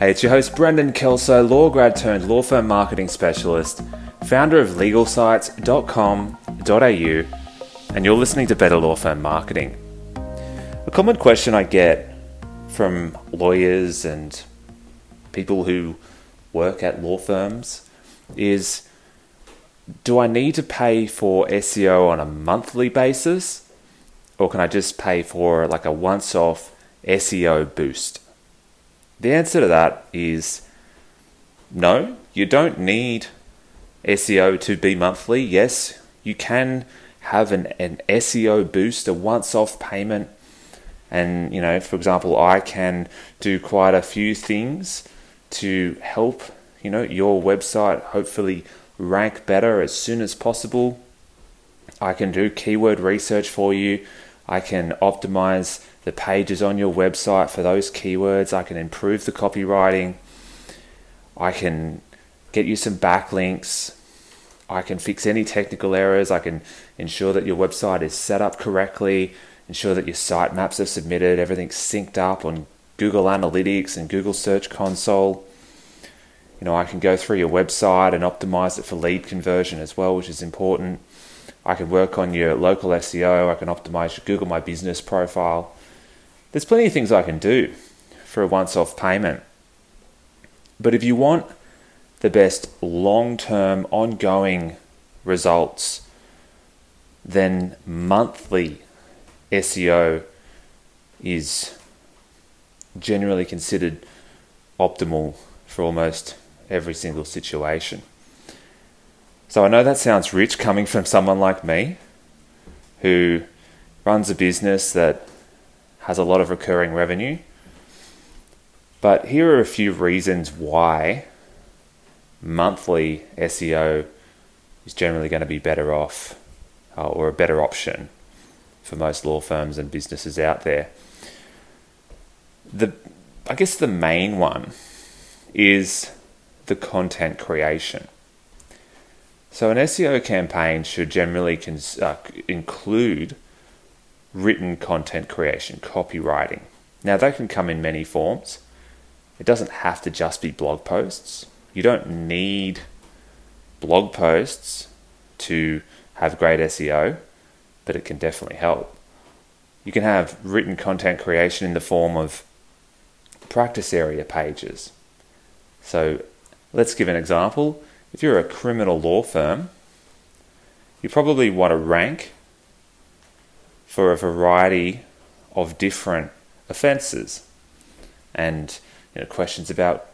Hey, it's your host Brendan Kelso, law grad turned law firm marketing specialist, founder of legalsites.com.au, and you're listening to Better Law Firm Marketing. A common question I get from lawyers and people who work at law firms is do I need to pay for SEO on a monthly basis or can I just pay for like a once off SEO boost? The answer to that is no, you don't need SEO to be monthly. Yes, you can have an, an SEO boost, a once off payment. And, you know, for example, I can do quite a few things to help, you know, your website hopefully rank better as soon as possible. I can do keyword research for you. I can optimize the pages on your website for those keywords. I can improve the copywriting. I can get you some backlinks. I can fix any technical errors. I can ensure that your website is set up correctly, ensure that your sitemaps are submitted, everything's synced up on Google Analytics and Google Search Console. You know, I can go through your website and optimize it for lead conversion as well, which is important. I can work on your local SEO. I can optimize your Google My Business profile. There's plenty of things I can do for a once off payment. But if you want the best long term, ongoing results, then monthly SEO is generally considered optimal for almost every single situation. So I know that sounds rich coming from someone like me who runs a business that has a lot of recurring revenue. But here are a few reasons why monthly SEO is generally going to be better off uh, or a better option for most law firms and businesses out there. The I guess the main one is the content creation. So an SEO campaign should generally cons- uh, include written content creation, copywriting. Now, that can come in many forms. It doesn't have to just be blog posts. You don't need blog posts to have great SEO, but it can definitely help. You can have written content creation in the form of practice area pages. So, let's give an example. If you're a criminal law firm, you probably want to rank for a variety of different offences and you know, questions about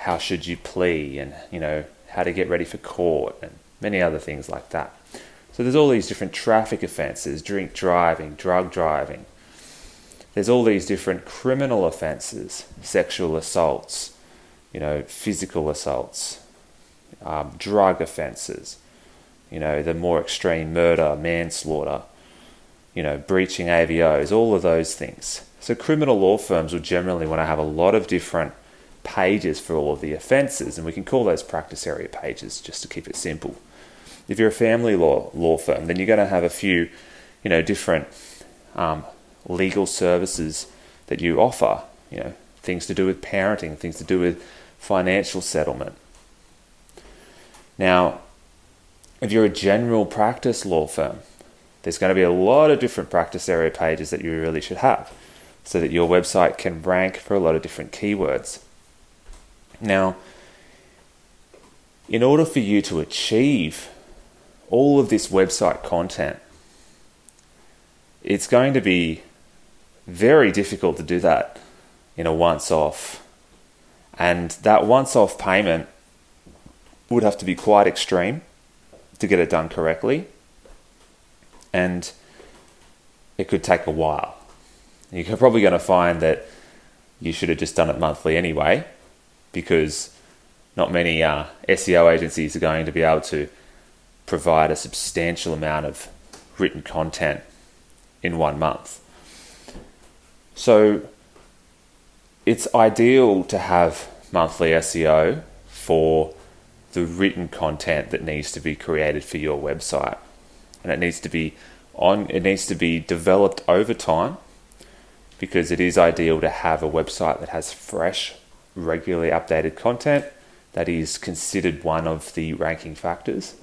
how should you plea and you know how to get ready for court and many other things like that. So there's all these different traffic offences, drink driving, drug driving. There's all these different criminal offences, sexual assaults, you know, physical assaults, um, drug offences, you know, the more extreme murder, manslaughter, you know, breaching AVOs, all of those things. So criminal law firms will generally want to have a lot of different pages for all of the offences, and we can call those practice area pages just to keep it simple. If you're a family law law firm, then you're going to have a few, you know, different um, legal services that you offer. You know, things to do with parenting, things to do with financial settlement. Now, if you're a general practice law firm, there's going to be a lot of different practice area pages that you really should have so that your website can rank for a lot of different keywords. Now, in order for you to achieve all of this website content, it's going to be very difficult to do that in a once off. And that once off payment would have to be quite extreme to get it done correctly and it could take a while. You're probably going to find that you should have just done it monthly anyway, because not many uh, SEO agencies are going to be able to provide a substantial amount of written content in one month. So it's ideal to have monthly SEO for the written content that needs to be created for your website and it needs to be on it needs to be developed over time because it is ideal to have a website that has fresh regularly updated content, that is considered one of the ranking factors.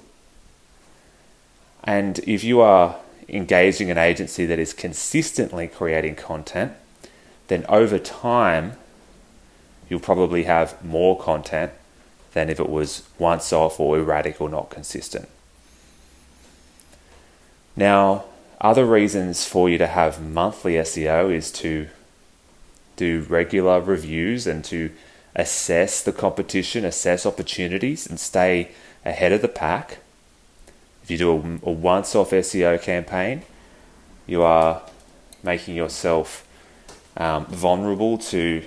And if you are engaging an agency that is consistently creating content, then over time, you'll probably have more content than if it was once off or erratic or not consistent. Now, other reasons for you to have monthly SEO is to do regular reviews and to assess the competition, assess opportunities, and stay ahead of the pack. If you do a, a once off SEO campaign, you are making yourself um, vulnerable to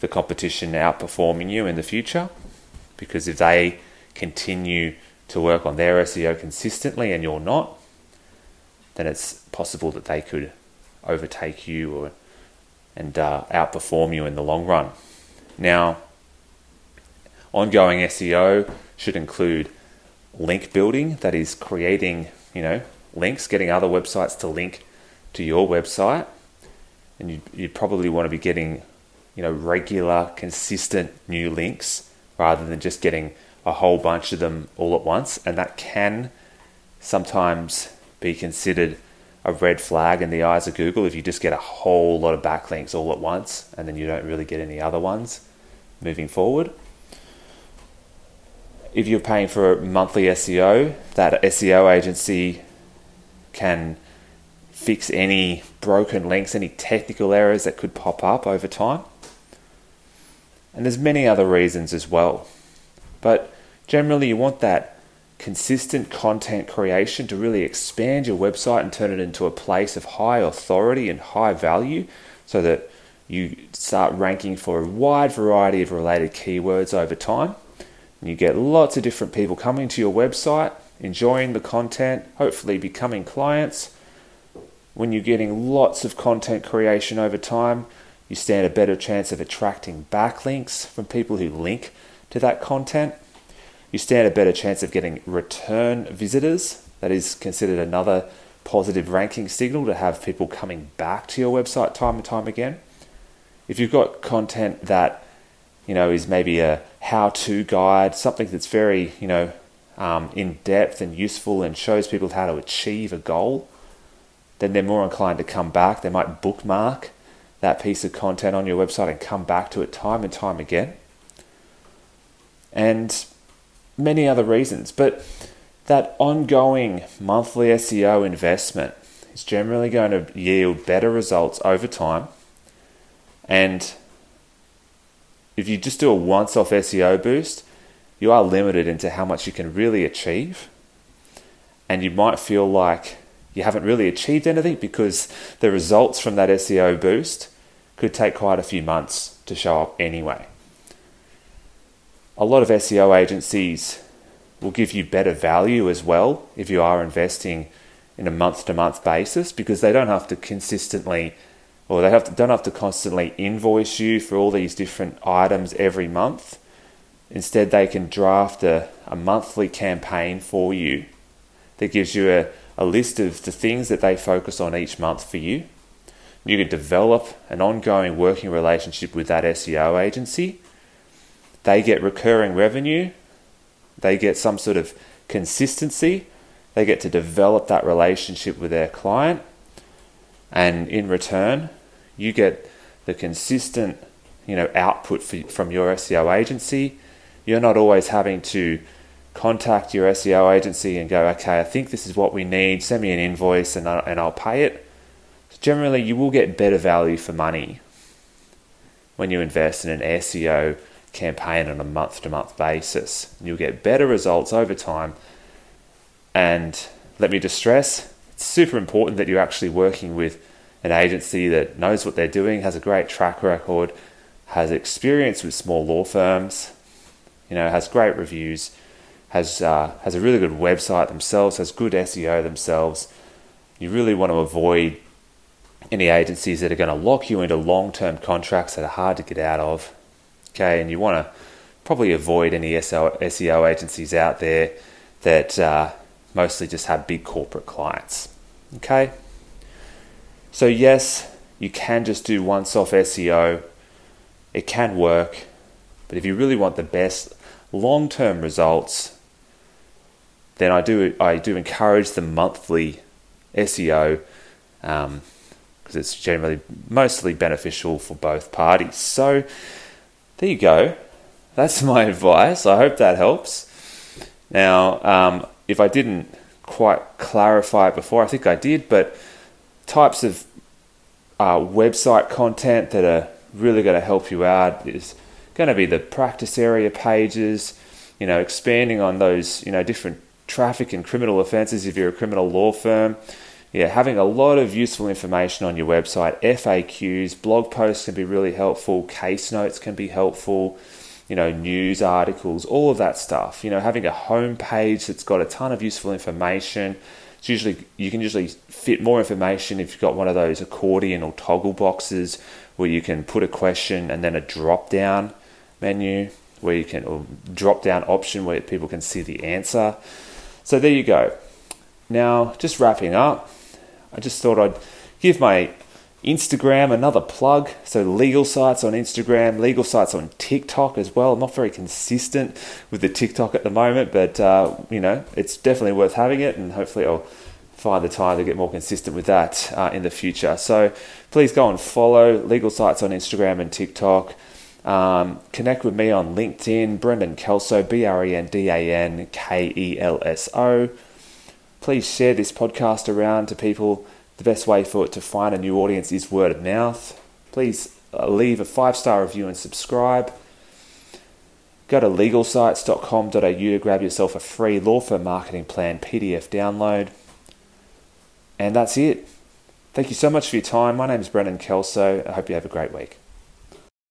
the competition outperforming you in the future because if they continue to work on their SEO consistently and you're not, then it's possible that they could overtake you or and uh, outperform you in the long run. Now, ongoing SEO should include link building, that is creating, you know, links, getting other websites to link to your website. And you you probably want to be getting, you know, regular, consistent new links rather than just getting a whole bunch of them all at once. And that can sometimes be considered a red flag in the eyes of Google if you just get a whole lot of backlinks all at once and then you don't really get any other ones moving forward. If you're paying for a monthly SEO, that SEO agency can fix any broken links, any technical errors that could pop up over time. And there's many other reasons as well. But generally you want that consistent content creation to really expand your website and turn it into a place of high authority and high value so that you start ranking for a wide variety of related keywords over time. And you get lots of different people coming to your website, enjoying the content, hopefully becoming clients. When you're getting lots of content creation over time, you stand a better chance of attracting backlinks from people who link to that content. You stand a better chance of getting return visitors. That is considered another positive ranking signal to have people coming back to your website time and time again if you've got content that you know is maybe a how-to guide, something that's very you know um, in depth and useful and shows people how to achieve a goal, then they're more inclined to come back. They might bookmark that piece of content on your website and come back to it time and time again. And many other reasons. But that ongoing monthly SEO investment is generally going to yield better results over time and if you just do a once off SEO boost, you are limited into how much you can really achieve. And you might feel like you haven't really achieved anything because the results from that SEO boost could take quite a few months to show up anyway. A lot of SEO agencies will give you better value as well if you are investing in a month to month basis because they don't have to consistently or they have to, don't have to constantly invoice you for all these different items every month. Instead, they can draft a, a monthly campaign for you that gives you a, a list of the things that they focus on each month for you. You can develop an ongoing working relationship with that SEO agency. They get recurring revenue, they get some sort of consistency, they get to develop that relationship with their client, and in return, you get the consistent, you know, output for, from your SEO agency. You're not always having to contact your SEO agency and go, okay, I think this is what we need. Send me an invoice and, I, and I'll pay it. So generally, you will get better value for money when you invest in an SEO campaign on a month to month basis. You'll get better results over time. And let me just stress it's super important that you're actually working with an agency that knows what they're doing, has a great track record, has experience with small law firms, you know, has great reviews, has uh, has a really good website themselves, has good SEO themselves. You really want to avoid any agencies that are going to lock you into long-term contracts that are hard to get out of. Okay, and you want to probably avoid any SEO agencies out there that uh, mostly just have big corporate clients. Okay, so, yes, you can just do once off SEO, it can work, But if you really want the best long term results, then I do I do encourage the monthly SEO because um, it's generally mostly beneficial for both parties. So there you go. That's my advice. I hope that helps. Now, um, if I didn't quite clarify it before, I think I did, but types of uh, website content that are really going to help you out is going to be the practice area pages, you know, expanding on those, you know, different traffic and criminal offences if you're a criminal law firm. Yeah, having a lot of useful information on your website, FAQs, blog posts can be really helpful, case notes can be helpful, you know, news articles, all of that stuff. You know, having a home page that's got a ton of useful information. It's usually you can usually fit more information if you've got one of those accordion or toggle boxes where you can put a question and then a drop down menu where you can or drop down option where people can see the answer. So there you go. Now, just wrapping up, I just thought I'd give my Instagram another plug. So legal sites on Instagram, legal sites on TikTok as well. I'm not very consistent with the TikTok at the moment, but uh, you know it's definitely worth having it, and hopefully I'll find the time to get more consistent with that uh, in the future. So please go and follow legal sites on Instagram and TikTok. Um, connect with me on LinkedIn, Brendan Kelso, B R E N D A N K E L S O. Please share this podcast around to people. The best way for it to find a new audience is word of mouth. Please uh, leave a five star review and subscribe. Go to legalsites.com.au to grab yourself a free law firm marketing plan PDF download. And that's it. Thank you so much for your time. My name is Brendan Kelso. I hope you have a great week.